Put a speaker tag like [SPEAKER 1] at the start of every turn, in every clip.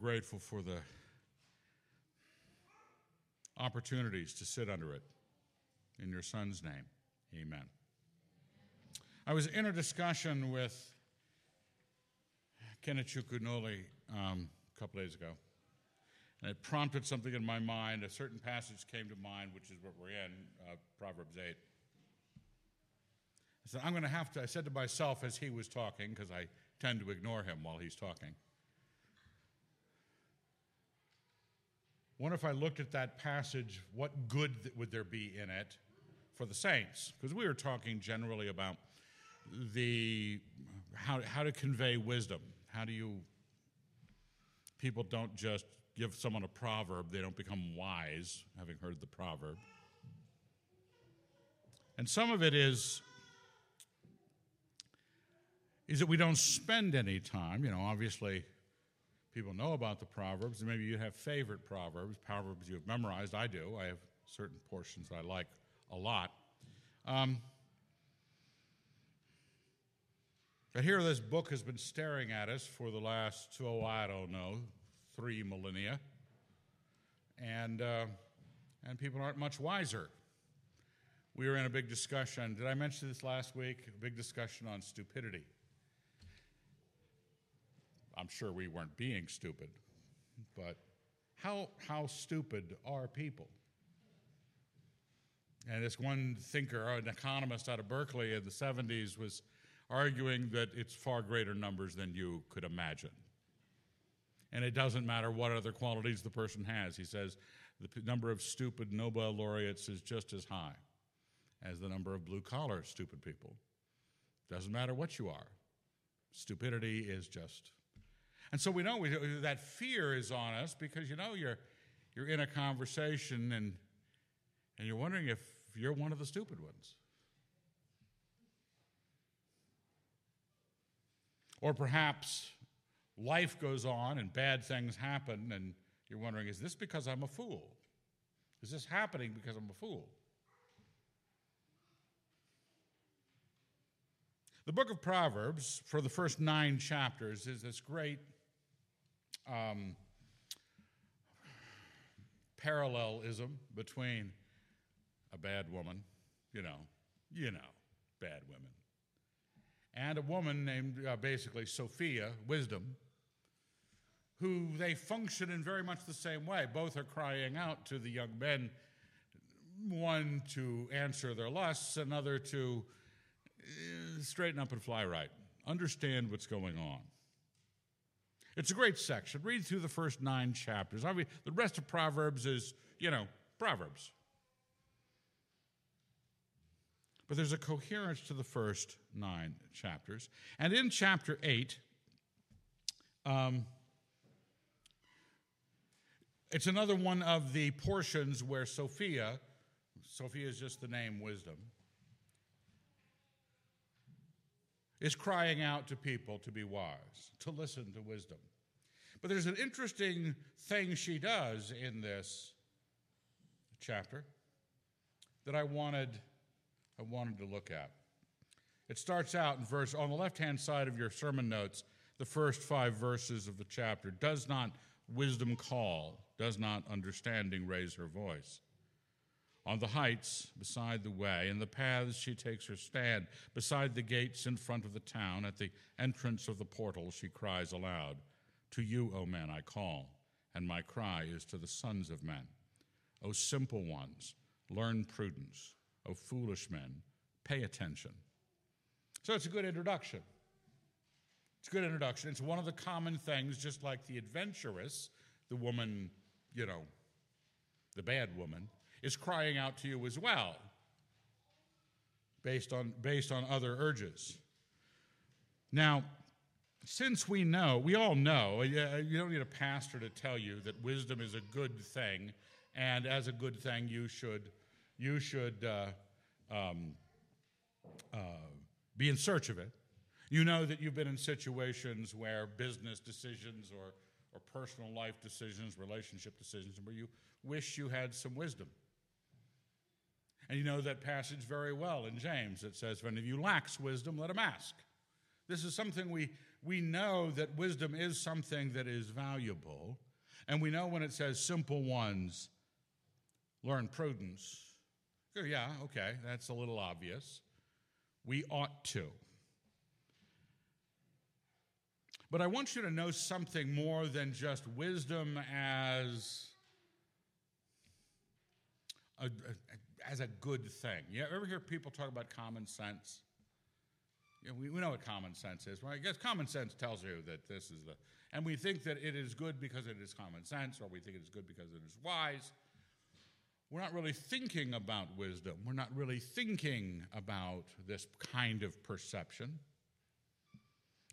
[SPEAKER 1] grateful for the opportunities to sit under it. In your son's name, amen. I was in a discussion with Kenneth Chukunoli um, a couple days ago, and it prompted something in my mind. A certain passage came to mind, which is what we're in, uh, Proverbs 8. I said, I'm going to have to, I said to myself as he was talking, because I tend to ignore him while he's talking. What if I looked at that passage? What good would there be in it for the saints? Because we were talking generally about the how, how to convey wisdom. How do you people don't just give someone a proverb, they don't become wise, having heard the proverb. And some of it is is that we don't spend any time, you know, obviously people know about the Proverbs, and maybe you have favorite Proverbs, Proverbs you have memorized. I do. I have certain portions I like a lot. Um, but here, this book has been staring at us for the last, oh, I don't know, three millennia. And, uh, and people aren't much wiser. We were in a big discussion. Did I mention this last week? A big discussion on stupidity. I'm sure we weren't being stupid, but how, how stupid are people? And this one thinker, an economist out of Berkeley in the 70s, was arguing that it's far greater numbers than you could imagine. And it doesn't matter what other qualities the person has. He says the number of stupid Nobel laureates is just as high as the number of blue collar stupid people. Doesn't matter what you are, stupidity is just and so we know we, that fear is on us because you know you're, you're in a conversation and, and you're wondering if you're one of the stupid ones. Or perhaps life goes on and bad things happen and you're wondering, is this because I'm a fool? Is this happening because I'm a fool? The book of Proverbs, for the first nine chapters, is this great um, parallelism between a bad woman, you know, you know, bad women, and a woman named uh, basically Sophia, wisdom, who they function in very much the same way. Both are crying out to the young men, one to answer their lusts, another to uh, straighten up and fly right, understand what's going on. It's a great section. Read through the first nine chapters. I mean, the rest of Proverbs is, you know, Proverbs. But there's a coherence to the first nine chapters. And in chapter 8, um, it's another one of the portions where Sophia, Sophia is just the name wisdom, is crying out to people to be wise, to listen to wisdom. But there's an interesting thing she does in this chapter that I wanted, I wanted to look at. It starts out in verse, on the left hand side of your sermon notes, the first five verses of the chapter. Does not wisdom call? Does not understanding raise her voice? On the heights beside the way, in the paths she takes her stand, beside the gates in front of the town, at the entrance of the portal she cries aloud. To you, O men, I call, and my cry is to the sons of men. O simple ones, learn prudence. O foolish men, pay attention. So it's a good introduction. It's a good introduction. It's one of the common things, just like the adventurous, the woman, you know, the bad woman, is crying out to you as well, based on, based on other urges. Now, since we know, we all know, you don't need a pastor to tell you that wisdom is a good thing, and as a good thing, you should, you should uh, um, uh, be in search of it. You know that you've been in situations where business decisions or, or personal life decisions, relationship decisions, where you wish you had some wisdom. And you know that passage very well in James. It says, If any of you lacks wisdom, let him ask. This is something we, we know that wisdom is something that is valuable. And we know when it says simple ones learn prudence. Yeah, okay, that's a little obvious. We ought to. But I want you to know something more than just wisdom as a, as a good thing. You ever hear people talk about common sense? You know, we, we know what common sense is, right? I guess common sense tells you that this is the, and we think that it is good because it is common sense, or we think it is good because it is wise. We're not really thinking about wisdom. We're not really thinking about this kind of perception.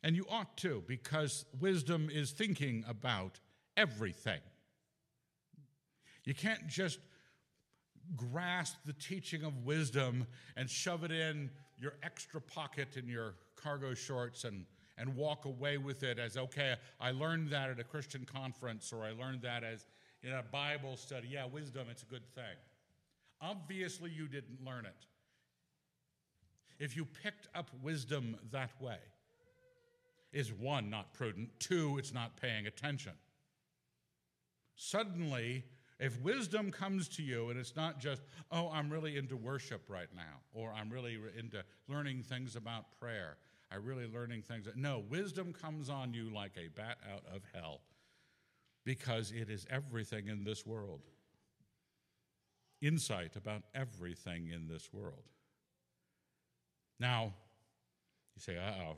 [SPEAKER 1] And you ought to, because wisdom is thinking about everything. You can't just grasp the teaching of wisdom and shove it in your extra pocket in your cargo shorts and, and walk away with it as, okay, I learned that at a Christian conference or I learned that as in a Bible study. Yeah, wisdom, it's a good thing. Obviously, you didn't learn it. If you picked up wisdom that way, is one, not prudent, two, it's not paying attention. Suddenly, if wisdom comes to you and it's not just, oh, I'm really into worship right now, or I'm really into learning things about prayer, I'm really learning things. No, wisdom comes on you like a bat out of hell because it is everything in this world. Insight about everything in this world. Now, you say, uh oh,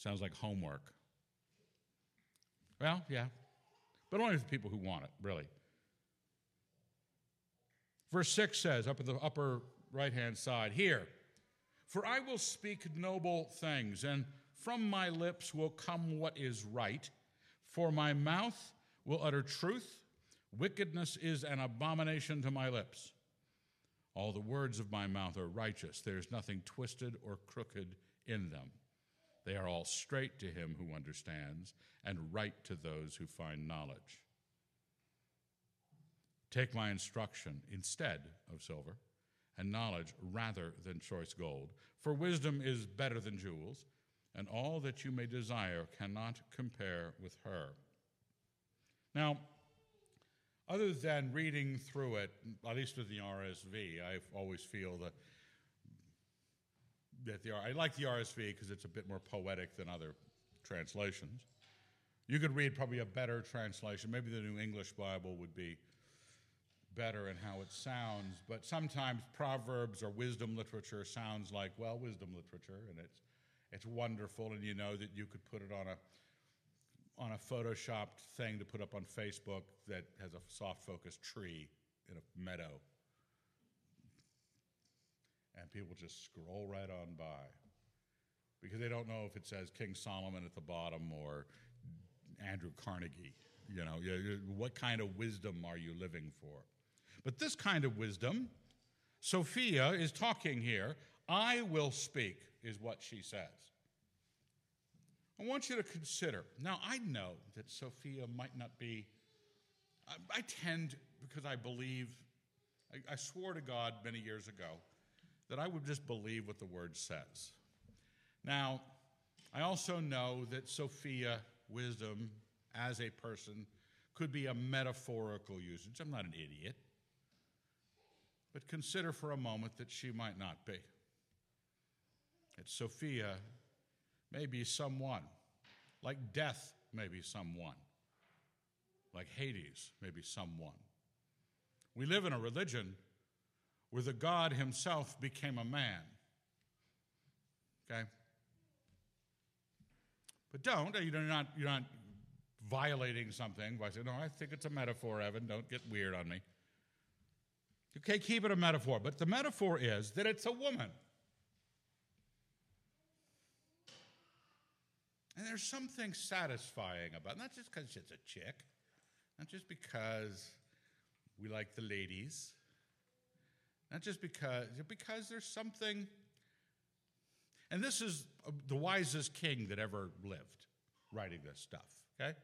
[SPEAKER 1] Sounds like homework. Well, yeah, but only for people who want it, really. Verse 6 says, up at the upper right hand side, here, for I will speak noble things, and from my lips will come what is right, for my mouth will utter truth. Wickedness is an abomination to my lips. All the words of my mouth are righteous. There is nothing twisted or crooked in them. They are all straight to him who understands, and right to those who find knowledge. Take my instruction instead of silver, and knowledge rather than choice gold, for wisdom is better than jewels, and all that you may desire cannot compare with her. Now, other than reading through it, at least with the RSV, I always feel that that the I like the RSV because it's a bit more poetic than other translations. You could read probably a better translation. Maybe the New English Bible would be better in how it sounds, but sometimes proverbs or wisdom literature sounds like well wisdom literature and it's it's wonderful and you know that you could put it on a on a photoshopped thing to put up on Facebook that has a soft focus tree in a meadow and people just scroll right on by because they don't know if it says King Solomon at the bottom or Andrew Carnegie. You know, what kind of wisdom are you living for? But this kind of wisdom, Sophia is talking here. I will speak, is what she says. I want you to consider. Now, I know that Sophia might not be, I, I tend, because I believe, I, I swore to God many years ago that I would just believe what the word says. Now, I also know that Sophia, wisdom, as a person, could be a metaphorical usage. I'm not an idiot. But consider for a moment that she might not be. That Sophia may be someone, like death may be someone, like Hades may be someone. We live in a religion where the God himself became a man. Okay? But don't, you're not, you're not violating something by saying, no, I think it's a metaphor, Evan. Don't get weird on me. Okay, keep it a metaphor. But the metaphor is that it's a woman. And there's something satisfying about it, not just because it's a chick, not just because we like the ladies, not just because, because there's something. And this is uh, the wisest king that ever lived writing this stuff, okay?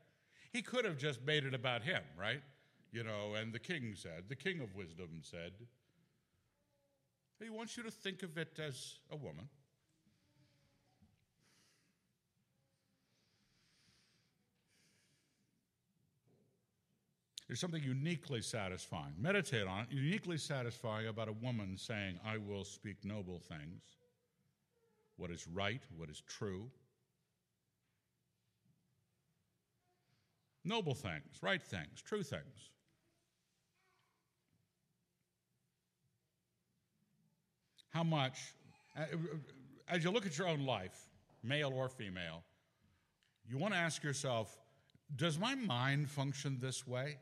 [SPEAKER 1] He could have just made it about him, right? You know, and the king said, the king of wisdom said, he wants you to think of it as a woman. There's something uniquely satisfying. Meditate on it. Uniquely satisfying about a woman saying, I will speak noble things, what is right, what is true. Noble things, right things, true things. How much, uh, as you look at your own life, male or female, you want to ask yourself, does my mind function this way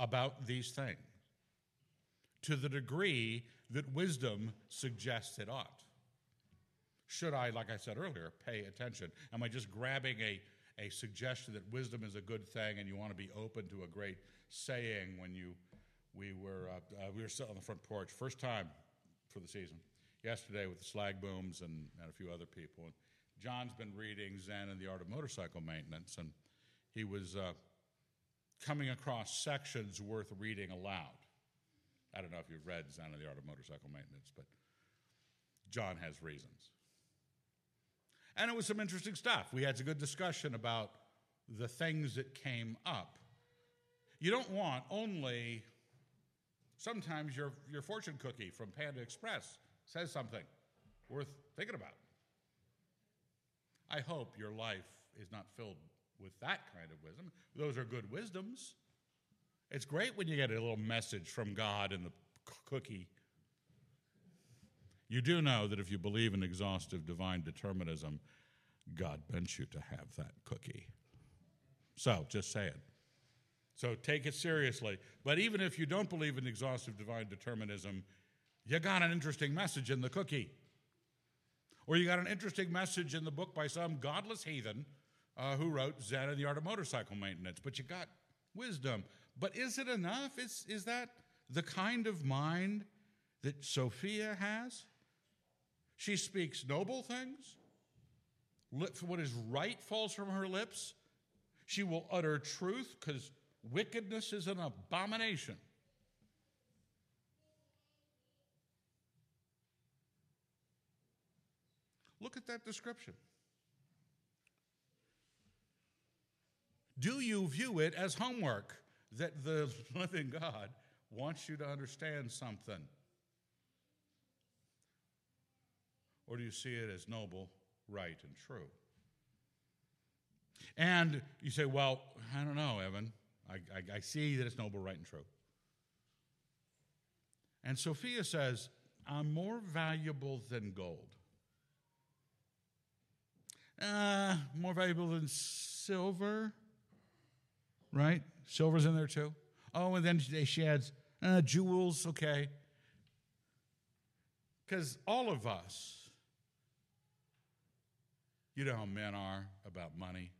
[SPEAKER 1] about these things? To the degree that wisdom suggests it ought. Should I, like I said earlier, pay attention? Am I just grabbing a, a suggestion that wisdom is a good thing and you want to be open to a great saying when you we were uh, uh, we were sitting on the front porch first time for the season yesterday with the slag booms and, and a few other people and John's been reading Zen and the Art of Motorcycle Maintenance, and he was uh, coming across sections worth reading aloud. I don't know if you've read Zen and the Art of Motorcycle Maintenance, but John has reasons. And it was some interesting stuff. We had a good discussion about the things that came up. You don't want only, sometimes your, your fortune cookie from Panda Express says something worth thinking about. I hope your life is not filled with that kind of wisdom. Those are good wisdoms. It's great when you get a little message from God in the cookie. You do know that if you believe in exhaustive divine determinism, God meant you to have that cookie. So, just say it. So, take it seriously. But even if you don't believe in exhaustive divine determinism, you got an interesting message in the cookie. Or you got an interesting message in the book by some godless heathen uh, who wrote Zen and the Art of Motorcycle Maintenance, but you got wisdom. But is it enough? Is, is that the kind of mind that Sophia has? She speaks noble things. What is right falls from her lips. She will utter truth because wickedness is an abomination. Look at that description. Do you view it as homework that the living God wants you to understand something? Or do you see it as noble, right, and true? And you say, well, I don't know, Evan. I, I, I see that it's noble, right, and true. And Sophia says, I'm more valuable than gold. Uh, more valuable than silver, right? Silver's in there too. Oh, and then she adds uh, jewels, okay. Because all of us, you know how men are about money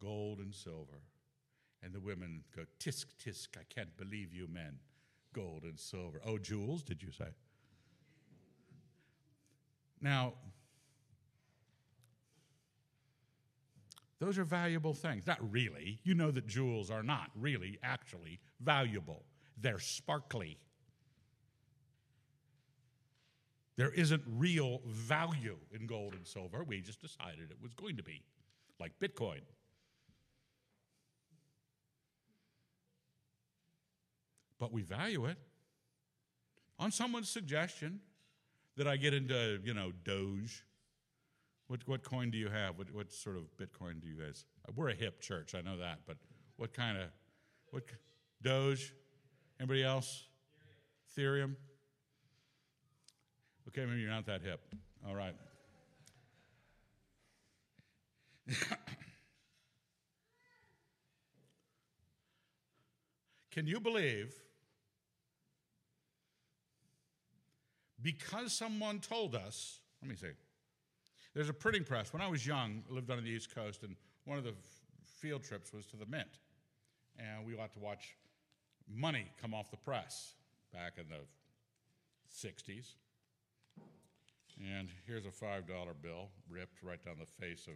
[SPEAKER 1] gold and silver. And the women go, tisk, tisk, I can't believe you men. Gold and silver. Oh, jewels, did you say? Now, Those are valuable things. Not really. You know that jewels are not really actually valuable, they're sparkly. There isn't real value in gold and silver. We just decided it was going to be, like Bitcoin. But we value it. On someone's suggestion that I get into, you know, Doge what, what coin do you have? What, what sort of Bitcoin do you guys? We're a hip church, I know that, but what kind of, what, Doge? Anybody else? Ethereum? Okay, maybe you're not that hip. All right. Can you believe because someone told us, let me see. There's a printing press. When I was young, I lived on the East Coast, and one of the field trips was to the Mint. And we got to watch money come off the press back in the 60s. And here's a $5 bill ripped right down the face of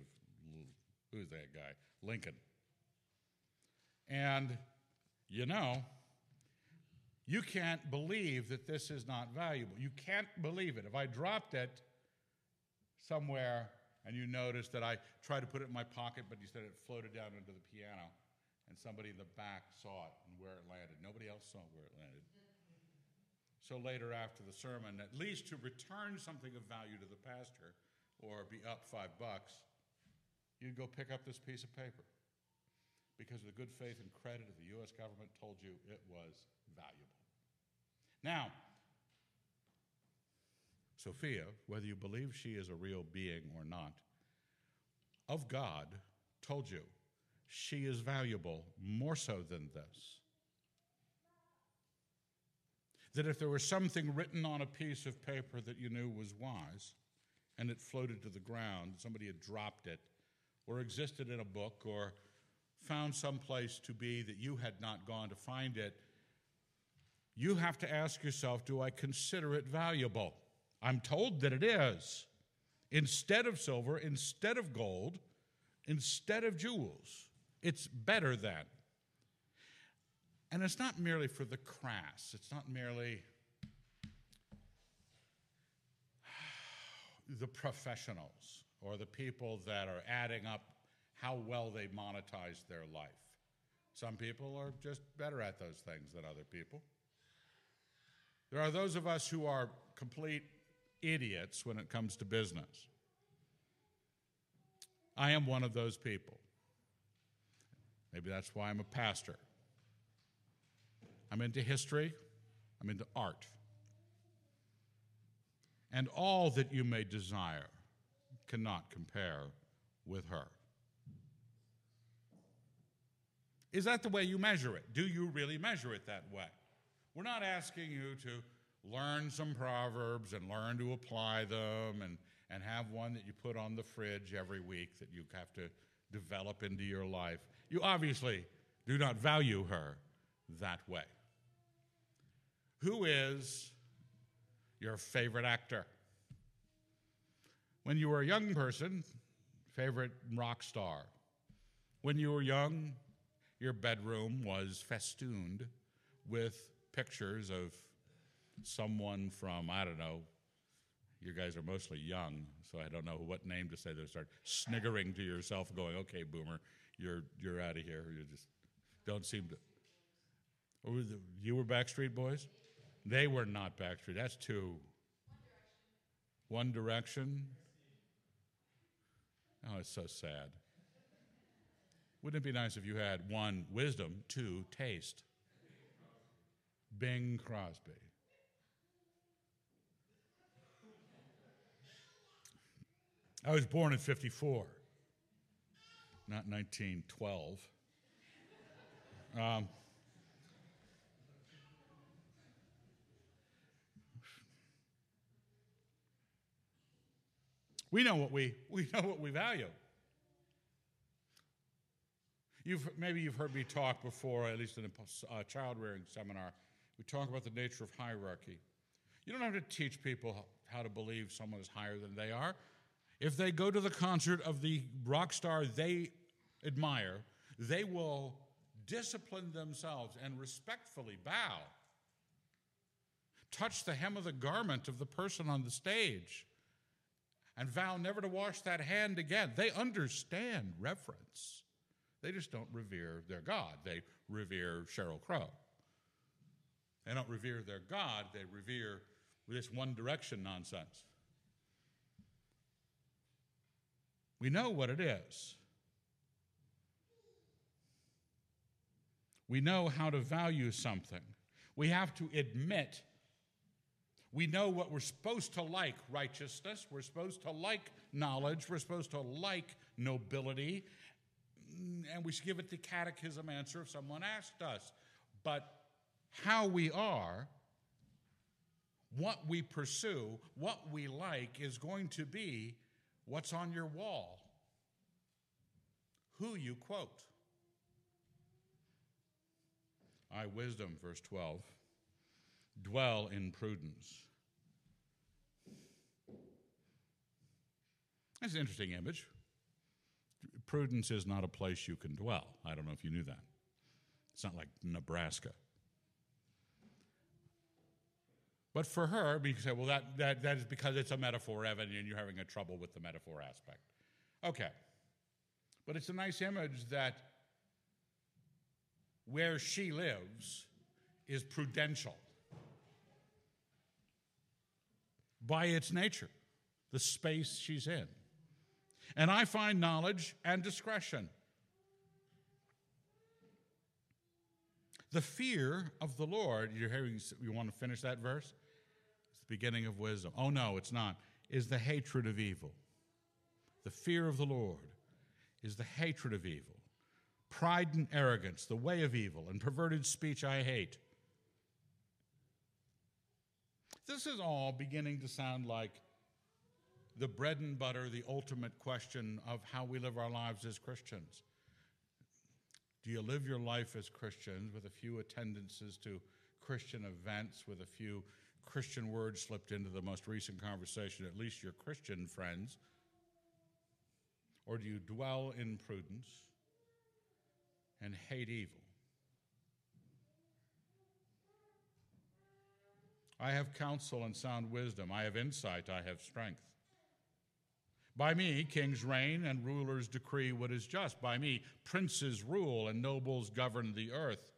[SPEAKER 1] who's that guy? Lincoln. And you know, you can't believe that this is not valuable. You can't believe it. If I dropped it, somewhere and you noticed that I tried to put it in my pocket, but instead it floated down into the piano. and somebody in the back saw it and where it landed. Nobody else saw where it landed. So later after the sermon, at least to return something of value to the pastor or be up five bucks, you'd go pick up this piece of paper because the good faith and credit of the U.S. government told you it was valuable. Now, Sophia, whether you believe she is a real being or not, of God told you she is valuable more so than this. That if there was something written on a piece of paper that you knew was wise and it floated to the ground, somebody had dropped it, or existed in a book, or found some place to be that you had not gone to find it, you have to ask yourself do I consider it valuable? I'm told that it is. Instead of silver, instead of gold, instead of jewels, it's better than. And it's not merely for the crass, it's not merely the professionals or the people that are adding up how well they monetize their life. Some people are just better at those things than other people. There are those of us who are complete idiots when it comes to business. I am one of those people. Maybe that's why I'm a pastor. I'm into history, I'm into art. And all that you may desire cannot compare with her. Is that the way you measure it? Do you really measure it that way? We're not asking you to learn some proverbs and learn to apply them and, and have one that you put on the fridge every week that you have to develop into your life. You obviously do not value her that way. Who is your favorite actor? When you were a young person, favorite rock star. When you were young, your bedroom was festooned with pictures of someone from, I don't know, you guys are mostly young, so I don't know what name to say. They start sniggering to yourself, going, "Okay, boomer, you're you're out of here. You just don't seem to." Was you were Backstreet Boys? They were not Backstreet. That's two. One Direction. Oh, it's so sad. Wouldn't it be nice if you had one, wisdom, two, taste? Bing Crosby. I was born in 54, not 1912. Um, we know what we, we know what we value. You've, maybe you've heard me talk before, at least in a uh, child rearing seminar. We talk about the nature of hierarchy. You don't have to teach people how to believe someone is higher than they are. If they go to the concert of the rock star they admire, they will discipline themselves and respectfully bow, touch the hem of the garment of the person on the stage, and vow never to wash that hand again. They understand reverence. They just don't revere their God. They revere Sheryl Crow. They don't revere their God, they revere this one direction nonsense. We know what it is. We know how to value something. We have to admit we know what we're supposed to like righteousness, we're supposed to like knowledge, we're supposed to like nobility, and we should give it the catechism answer if someone asked us. But how we are, what we pursue, what we like is going to be What's on your wall? Who you quote? I, wisdom, verse 12, dwell in prudence. That's an interesting image. Prudence is not a place you can dwell. I don't know if you knew that. It's not like Nebraska. But for her, you say, well, that, that, that is because it's a metaphor, Evan, and you're having a trouble with the metaphor aspect. Okay. But it's a nice image that where she lives is prudential by its nature, the space she's in. And I find knowledge and discretion. The fear of the Lord, you're hearing, you want to finish that verse? Beginning of wisdom. Oh, no, it's not. Is the hatred of evil. The fear of the Lord is the hatred of evil. Pride and arrogance, the way of evil, and perverted speech I hate. This is all beginning to sound like the bread and butter, the ultimate question of how we live our lives as Christians. Do you live your life as Christians with a few attendances to Christian events, with a few Christian word slipped into the most recent conversation, at least your Christian friends? Or do you dwell in prudence and hate evil? I have counsel and sound wisdom. I have insight. I have strength. By me, kings reign and rulers decree what is just. By me, princes rule and nobles govern the earth.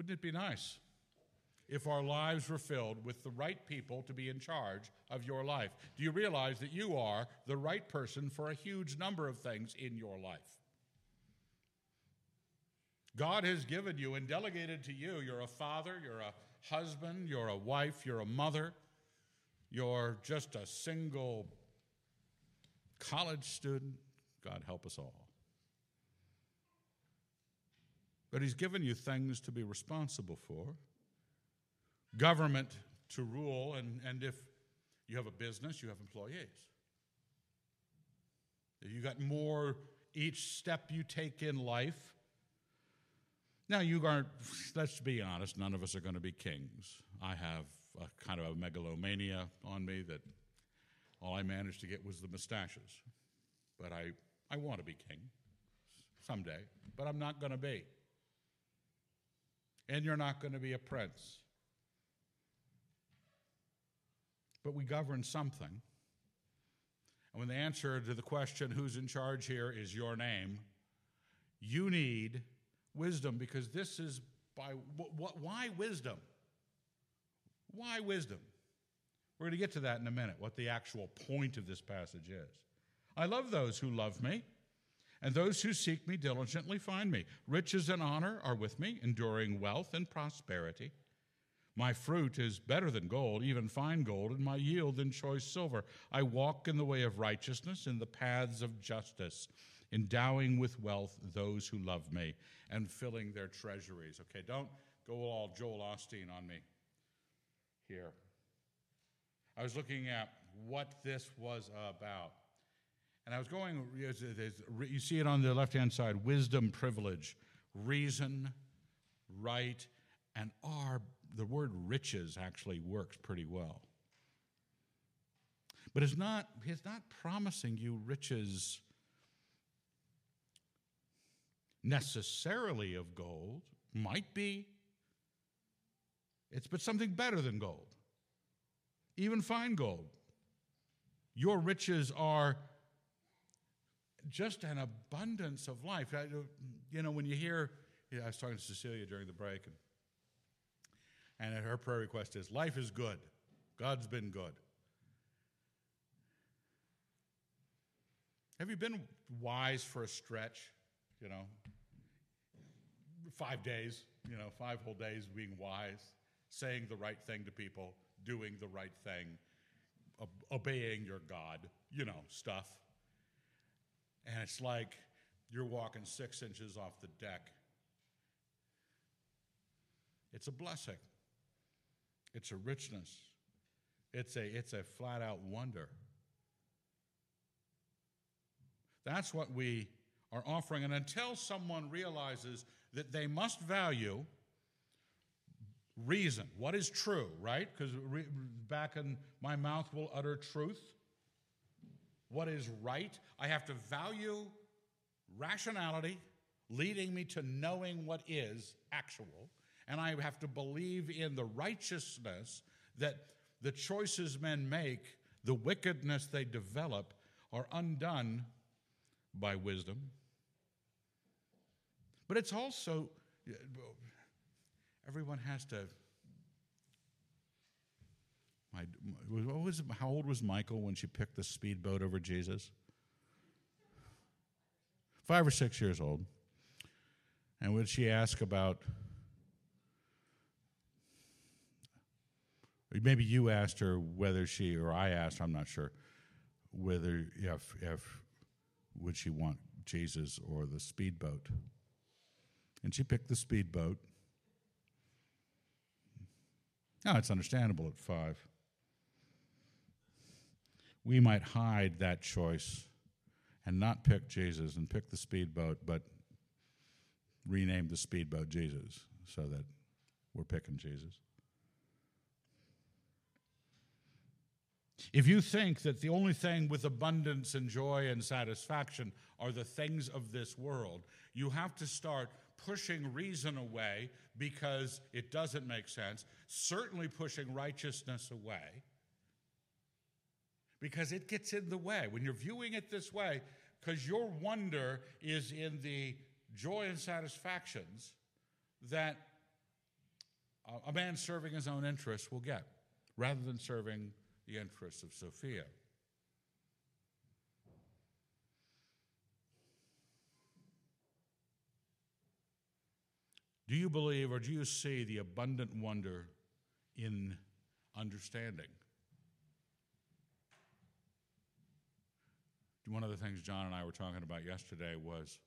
[SPEAKER 1] Wouldn't it be nice if our lives were filled with the right people to be in charge of your life? Do you realize that you are the right person for a huge number of things in your life? God has given you and delegated to you. You're a father, you're a husband, you're a wife, you're a mother you're just a single college student, God help us all. But He's given you things to be responsible for, government to rule, and, and if you have a business, you have employees. You got more each step you take in life. Now, you aren't, let's be honest, none of us are going to be kings. I have a kind of a megalomania on me that all I managed to get was the mustaches. But I, I want to be king someday, but I'm not going to be. And you're not going to be a prince. But we govern something. And when the answer to the question, who's in charge here, is your name, you need wisdom because this is by why wisdom? Why wisdom? We're going to get to that in a minute, what the actual point of this passage is. I love those who love me, and those who seek me diligently find me. Riches and honor are with me, enduring wealth and prosperity. My fruit is better than gold, even fine gold, and my yield than choice silver. I walk in the way of righteousness, in the paths of justice, endowing with wealth those who love me, and filling their treasuries. Okay, don't go all Joel Osteen on me here. I was looking at what this was about. And I was going, you see it on the left hand side wisdom, privilege, reason, right, and our, the word riches actually works pretty well. But it's not, he's not promising you riches necessarily of gold, might be, it's but something better than gold, even fine gold. Your riches are just an abundance of life. You know, when you hear, I was talking to Cecilia during the break, and, and her prayer request is life is good. God's been good. Have you been wise for a stretch? You know, five days, you know, five whole days being wise saying the right thing to people, doing the right thing, obeying your God, you know, stuff. And it's like you're walking six inches off the deck. It's a blessing. It's a richness. It's a, it's a flat out wonder. That's what we are offering. And until someone realizes that they must value reason. What is true, right? Because re- back in my mouth will utter truth. What is right? I have to value rationality, leading me to knowing what is actual. And I have to believe in the righteousness that the choices men make, the wickedness they develop, are undone by wisdom But it's also, everyone has to. My, what was, how old was Michael when she picked the speedboat over Jesus? Five or six years old. And would she ask about, maybe you asked her whether she, or I asked, I'm not sure, whether if, if would she want Jesus or the speedboat. And she picked the speedboat. Now, it's understandable at five. We might hide that choice and not pick Jesus and pick the speedboat, but rename the speedboat Jesus so that we're picking Jesus. If you think that the only thing with abundance and joy and satisfaction are the things of this world, you have to start pushing reason away because it doesn't make sense, certainly pushing righteousness away because it gets in the way. When you're viewing it this way, because your wonder is in the joy and satisfactions that a man serving his own interests will get rather than serving the interests of Sophia. Do you believe or do you see the abundant wonder in understanding? One of the things John and I were talking about yesterday was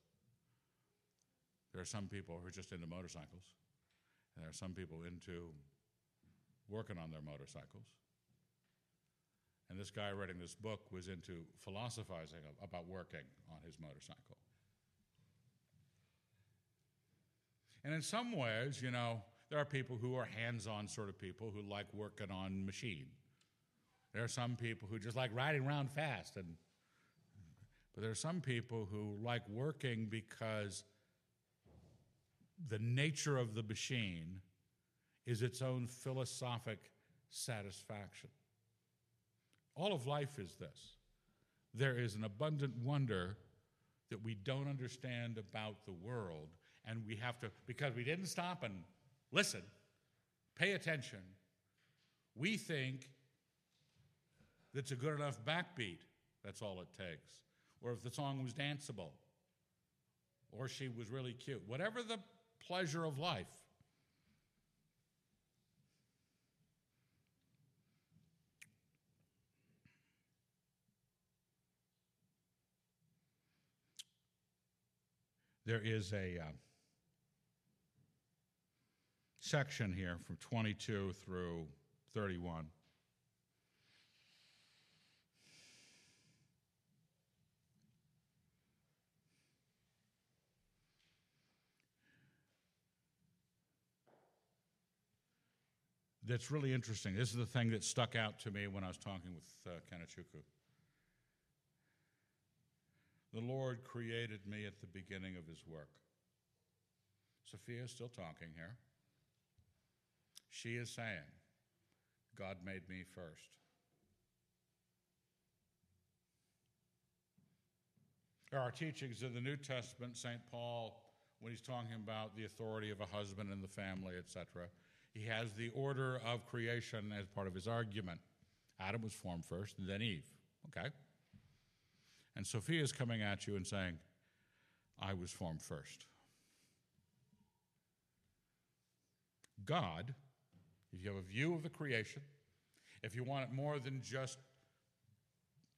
[SPEAKER 1] there are some people who are just into motorcycles, and there are some people into working on their motorcycles. And this guy writing this book was into philosophizing about working on his motorcycle. And in some ways, you know, there are people who are hands on sort of people who like working on machine. There are some people who just like riding around fast. And, but there are some people who like working because the nature of the machine is its own philosophic satisfaction. All of life is this. There is an abundant wonder that we don't understand about the world, and we have to, because we didn't stop and listen, pay attention, we think that's a good enough backbeat. That's all it takes. Or if the song was danceable, or she was really cute, whatever the pleasure of life. There is a uh, section here from 22 through 31 that's really interesting. This is the thing that stuck out to me when I was talking with uh, Kanachuku. The Lord created me at the beginning of his work. Sophia is still talking here. She is saying, God made me first. There are teachings in the New Testament, St. Paul, when he's talking about the authority of a husband in the family, etc., he has the order of creation as part of his argument. Adam was formed first, and then Eve. Okay? And Sophia is coming at you and saying, I was formed first. God, if you have a view of the creation, if you want it more than just,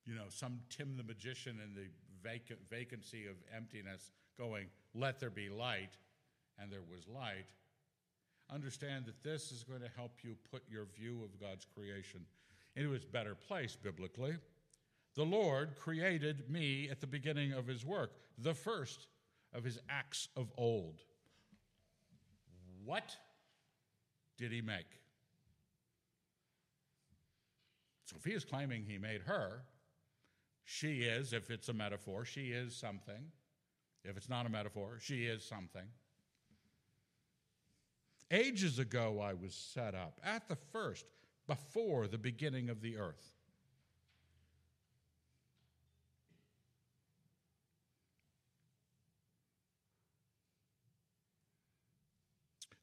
[SPEAKER 1] you know, some Tim the magician in the vacant, vacancy of emptiness going, let there be light, and there was light, understand that this is going to help you put your view of God's creation into its better place biblically. The Lord created me at the beginning of his work, the first of his acts of old. What did he make? Sophia is claiming he made her. She is, if it's a metaphor, she is something. If it's not a metaphor, she is something. Ages ago I was set up, at the first, before the beginning of the earth.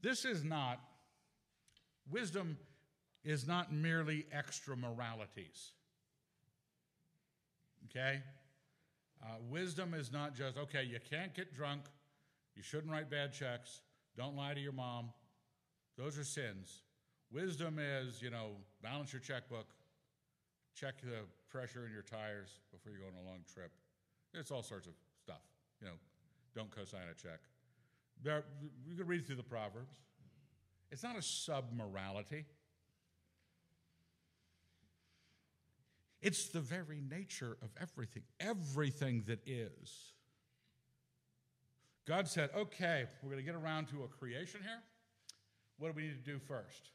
[SPEAKER 1] This is not, wisdom is not merely extra moralities. Okay? Uh, wisdom is not just, okay, you can't get drunk, you shouldn't write bad checks, don't lie to your mom. Those are sins. Wisdom is, you know, balance your checkbook, check the pressure in your tires before you go on a long trip. It's all sorts of stuff. You know, don't co-sign a check. There, you can read through the Proverbs. It's not a sub-morality. It's the very nature of everything, everything that is. God said, okay, we're going to get around to a creation here. What do we need to do first?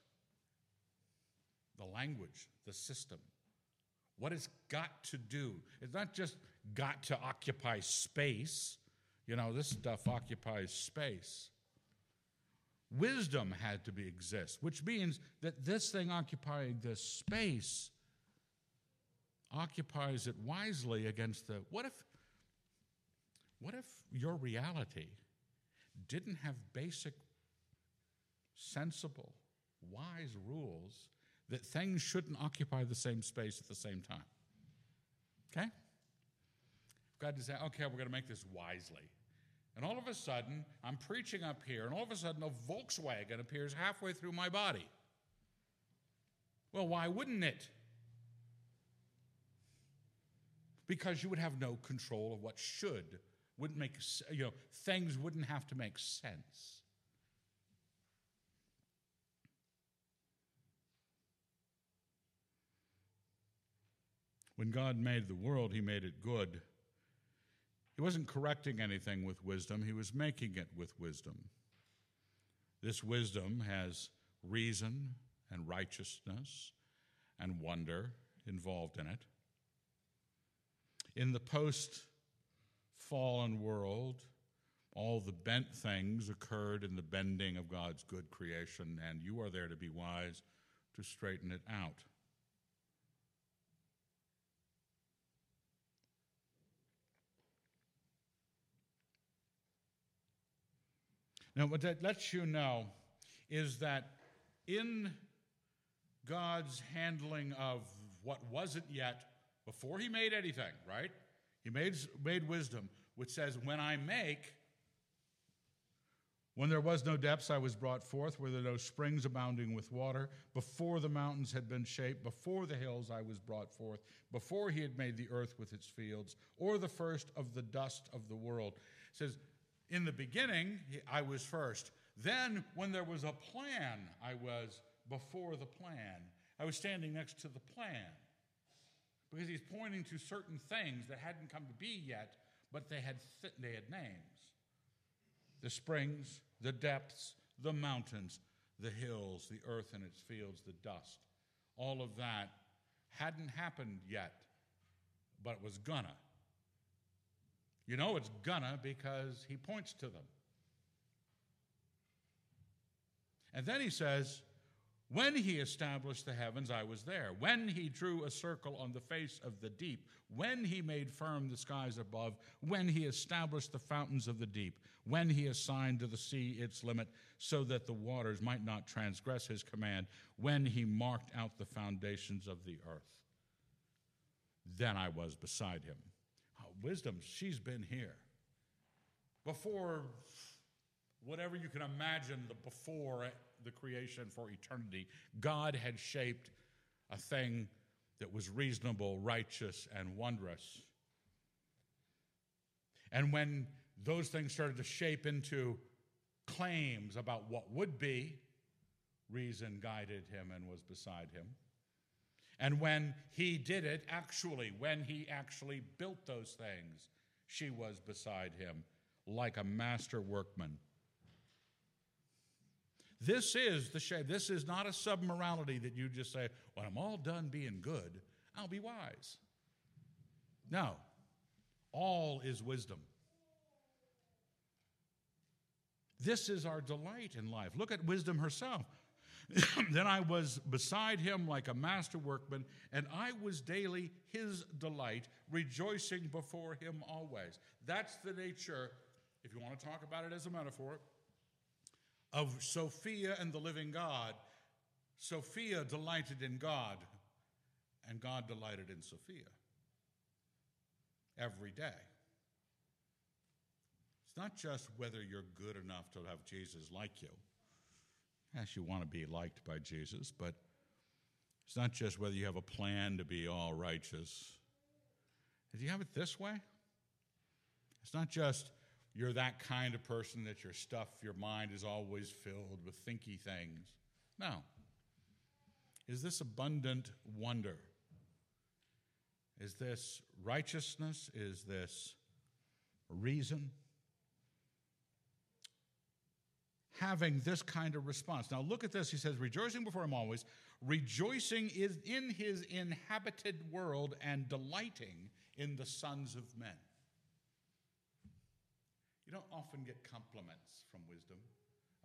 [SPEAKER 1] The language, the system. What it's got to do. It's not just got to occupy space. You know, this stuff occupies space. Wisdom had to be exist, which means that this thing occupying this space occupies it wisely against the what if what if your reality didn't have basic sensible wise rules that things shouldn't occupy the same space at the same time. Okay? God to say okay we're going to make this wisely. And all of a sudden i'm preaching up here and all of a sudden a volkswagen appears halfway through my body. Well why wouldn't it? Because you would have no control of what should wouldn't make you know things wouldn't have to make sense when god made the world he made it good. He wasn't correcting anything with wisdom. He was making it with wisdom. This wisdom has reason and righteousness and wonder involved in it. In the post fallen world, all the bent things occurred in the bending of God's good creation, and you are there to be wise to straighten it out. Now, what that lets you know is that in God's handling of what wasn't yet before he made anything, right? He made, made wisdom, which says, When I make, when there was no depths, I was brought forth, where there were no springs abounding with water. Before the mountains had been shaped, before the hills I was brought forth, before he had made the earth with its fields, or the first of the dust of the world. It says, In the beginning, I was first. Then, when there was a plan, I was before the plan. I was standing next to the plan because he's pointing to certain things that hadn't come to be yet, but they had, th- they had names the springs, the depths, the mountains, the hills, the earth and its fields, the dust. All of that hadn't happened yet, but it was gonna. You know it's gonna because he points to them. And then he says, when he established the heavens, I was there. When he drew a circle on the face of the deep, when he made firm the skies above, when he established the fountains of the deep, when he assigned to the sea its limit so that the waters might not transgress his command, when he marked out the foundations of the earth. Then I was beside him. Wisdom, she's been here. Before whatever you can imagine the before eh, the creation for eternity, God had shaped a thing that was reasonable, righteous, and wondrous. And when those things started to shape into claims about what would be, reason guided him and was beside him. And when he did it, actually, when he actually built those things, she was beside him like a master workman this is the shame. This is not a submorality that you just say, when I'm all done being good, I'll be wise. No, all is wisdom. This is our delight in life. Look at wisdom herself. then I was beside him like a master workman, and I was daily his delight, rejoicing before him always. That's the nature, if you want to talk about it as a metaphor, of Sophia and the living God. Sophia delighted in God, and God delighted in Sophia every day. It's not just whether you're good enough to have Jesus like you. Yes, you want to be liked by Jesus, but it's not just whether you have a plan to be all righteous. Do you have it this way? It's not just you're that kind of person that your stuff, your mind is always filled with thinky things. No. Is this abundant wonder? Is this righteousness? Is this reason? Having this kind of response. Now look at this. He says, rejoicing before him always, rejoicing is in his inhabited world and delighting in the sons of men. You don't often get compliments from wisdom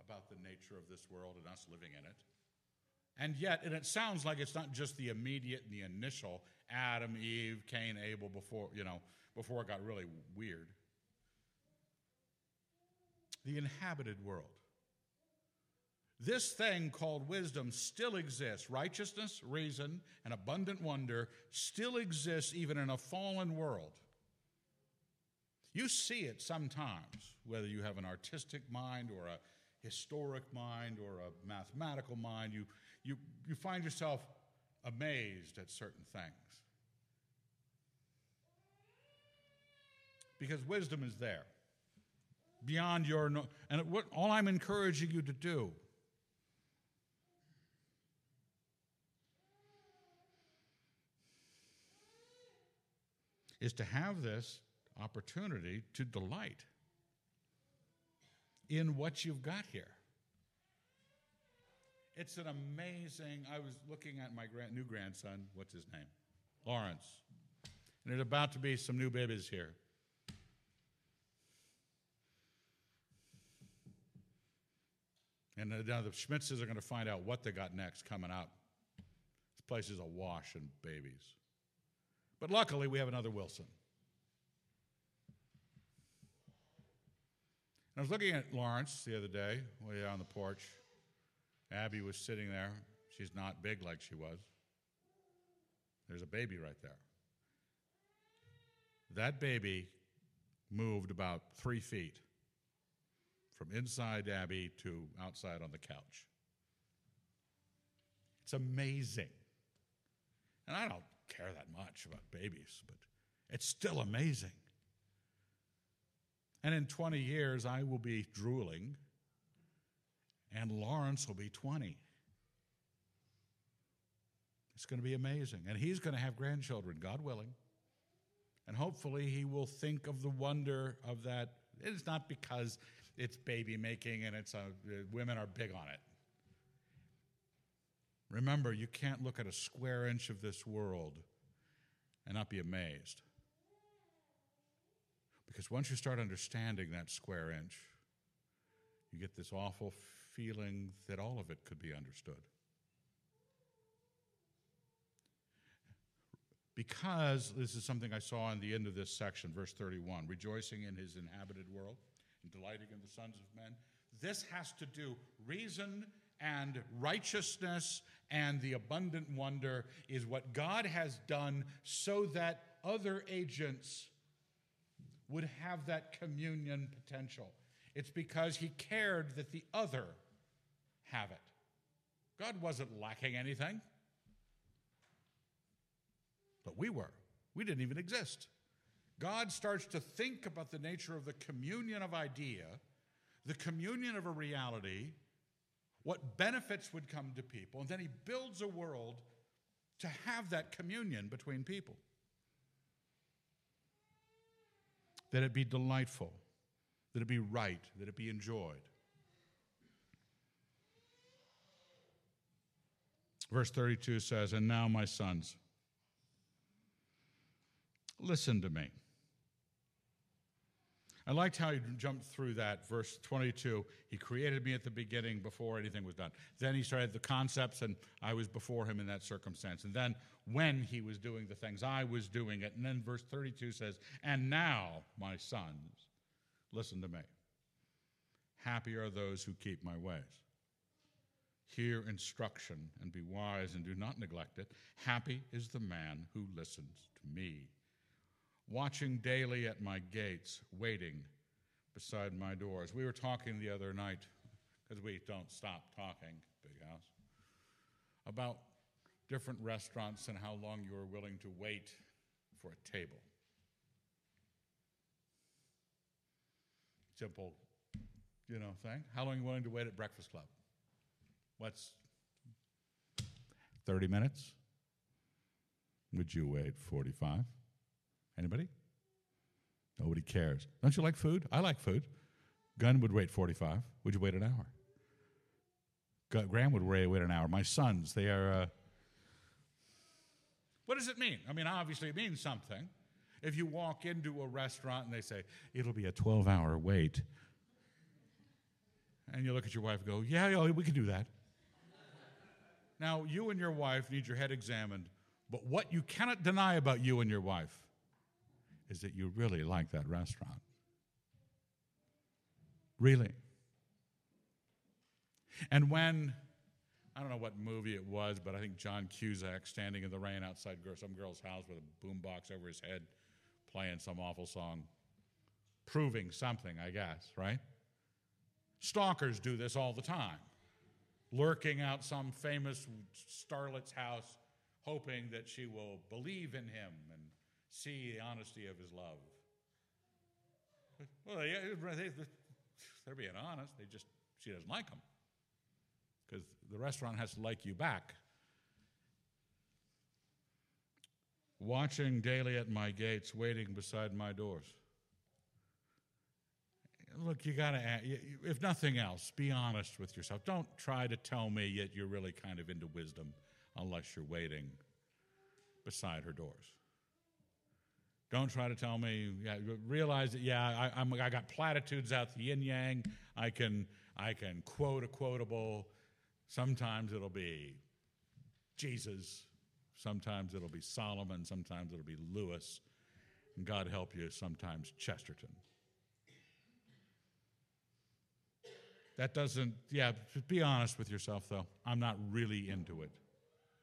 [SPEAKER 1] about the nature of this world and us living in it. And yet, and it sounds like it's not just the immediate and the initial Adam, Eve, Cain, Abel before, you know, before it got really weird. The inhabited world. This thing called wisdom still exists. Righteousness, reason, and abundant wonder still exists even in a fallen world. You see it sometimes, whether you have an artistic mind or a historic mind or a mathematical mind, you, you, you find yourself amazed at certain things. Because wisdom is there beyond your. And what, all I'm encouraging you to do is to have this opportunity to delight in what you've got here. It's an amazing. I was looking at my grand, new grandson. What's his name? Lawrence. And there's about to be some new babies here. And now the Schmitzes are going to find out what they got next coming up. This place is awash in babies. But luckily, we have another Wilson. And I was looking at Lawrence the other day, way out on the porch. Abby was sitting there. She's not big like she was. There's a baby right there. That baby moved about three feet from inside Abby to outside on the couch. It's amazing. And I don't care that much about babies, but it's still amazing. And in 20 years, I will be drooling, and Lawrence will be 20. It's going to be amazing. And he's going to have grandchildren, God willing. And hopefully, he will think of the wonder of that. It's not because it's baby making and it's a, uh, women are big on it. Remember, you can't look at a square inch of this world and not be amazed. Because once you start understanding that square inch, you get this awful feeling that all of it could be understood. Because this is something I saw in the end of this section, verse 31 rejoicing in his inhabited world and delighting in the sons of men. This has to do, reason and righteousness and the abundant wonder is what God has done so that other agents would have that communion potential. It's because he cared that the other have it. God wasn't lacking anything, but we were. We didn't even exist. God starts to think about the nature of the communion of idea, the communion of a reality, what benefits would come to people, and then he builds a world to have that communion between people. that it be delightful, that it be right, that it be enjoyed. Verse 32 says, And now, my sons, listen to me. I liked how he jumped through that. Verse 22 He created me at the beginning before anything was done. Then he started the concepts, and I was before him in that circumstance. And then when he was doing the things, I was doing it. And then verse 32 says, And now, my sons, listen to me. Happy are those who keep my ways. Hear instruction and be wise and do not neglect it. Happy is the man who listens to me. Watching daily at my gates, waiting beside my doors. We were talking the other night, because we don't stop talking, Big House, about different restaurants and how long you are willing to wait for a table. Simple, you know, thing. How long are you willing to wait at Breakfast Club? What's 30 minutes? Would you wait 45? Anybody? Nobody cares. Don't you like food? I like food. Gunn would wait 45. Would you wait an hour? Graham would wait an hour. My sons, they are. Uh, what does it mean? I mean, obviously, it means something. If you walk into a restaurant and they say, it'll be a 12 hour wait, and you look at your wife and go, yeah, yeah, we can do that. now, you and your wife need your head examined, but what you cannot deny about you and your wife is that you really like that restaurant. Really. And when I don't know what movie it was, but I think John Cusack standing in the rain outside some girl's house with a boombox over his head, playing some awful song, proving something, I guess, right? Stalkers do this all the time, lurking out some famous starlet's house, hoping that she will believe in him and see the honesty of his love. Well, they, they're being honest. They just she doesn't like him because the restaurant has to like you back. Watching daily at my gates, waiting beside my doors. Look, you got to, if nothing else, be honest with yourself. Don't try to tell me that you're really kind of into wisdom unless you're waiting beside her doors. Don't try to tell me. Yeah, realize that. Yeah, I, I'm, I got platitudes out the yin yang. I can I can quote a quotable. Sometimes it'll be Jesus. Sometimes it'll be Solomon. Sometimes it'll be Lewis. And God help you, sometimes Chesterton. That doesn't, yeah, be honest with yourself though. I'm not really into it.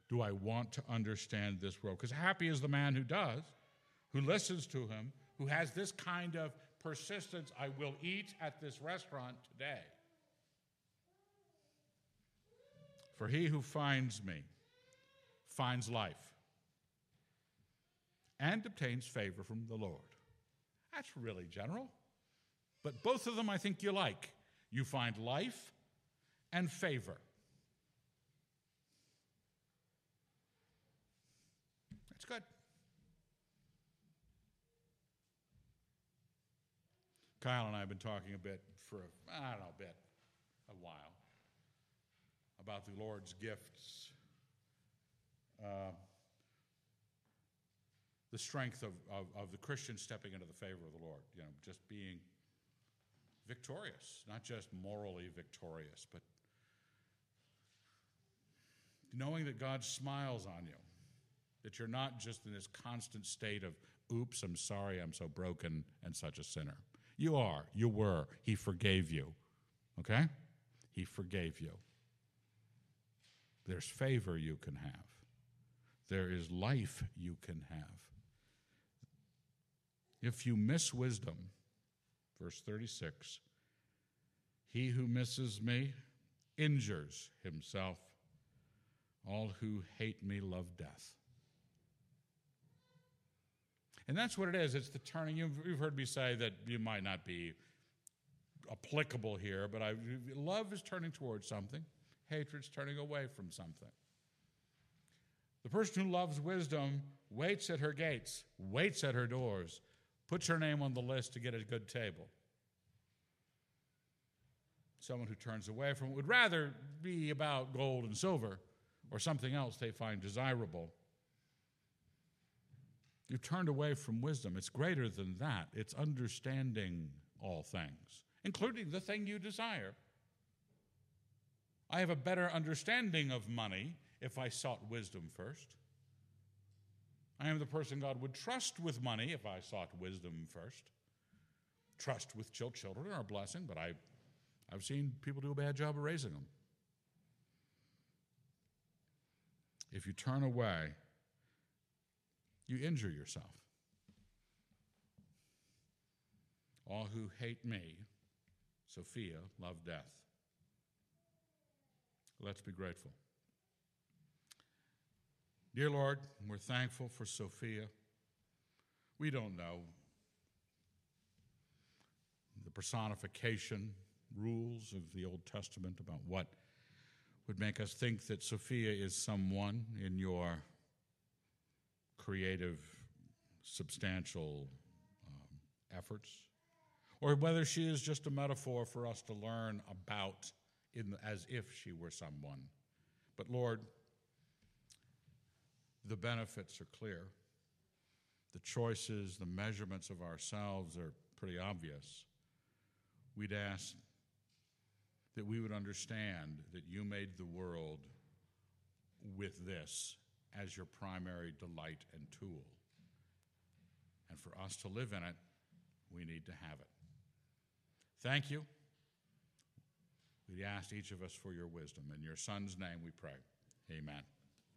[SPEAKER 1] Do I want to understand this world? Because happy is the man who does, who listens to him, who has this kind of persistence. I will eat at this restaurant today. For he who finds me finds life and obtains favor from the Lord. That's really general. But both of them I think you like. You find life and favor. That's good. Kyle and I have been talking a bit for, I don't know, a bit, a while about the Lord's gifts, uh, the strength of, of, of the Christian stepping into the favor of the Lord, you know, just being victorious, not just morally victorious, but knowing that God smiles on you, that you're not just in this constant state of, oops, I'm sorry, I'm so broken and such a sinner. You are, you were. He forgave you. Okay? He forgave you. There's favor you can have, there is life you can have. If you miss wisdom, verse 36, he who misses me injures himself. All who hate me love death. And that's what it is. It's the turning. You've, heard me say that you might not be applicable here, but I, love is turning towards something hatred's turning away from something. The person who loves wisdom waits at her gates, waits at her doors, puts her name on the list to get a good table. Someone who turns away from it would rather be about gold and silver or something else they find desirable. You've turned away from wisdom. It's greater than that, it's understanding all things, including the thing you desire. I have a better understanding of money if I sought wisdom first. I am the person God would trust with money if I sought wisdom first. Trust with children are a blessing, but I, I've seen people do a bad job of raising them. If you turn away, you injure yourself. All who hate me, Sophia, love death. Let's be grateful. Dear Lord, we're thankful for Sophia. We don't know the personification rules of the Old Testament about what would make us think that Sophia is someone in your creative, substantial um, efforts, or whether she is just a metaphor for us to learn about in, as if she were someone. But Lord, the benefits are clear. The choices, the measurements of ourselves are pretty obvious. We'd ask that we would understand that you made the world with this as your primary delight and tool. And for us to live in it, we need to have it. Thank you. We ask each of us for your wisdom. In your Son's name we pray. Amen.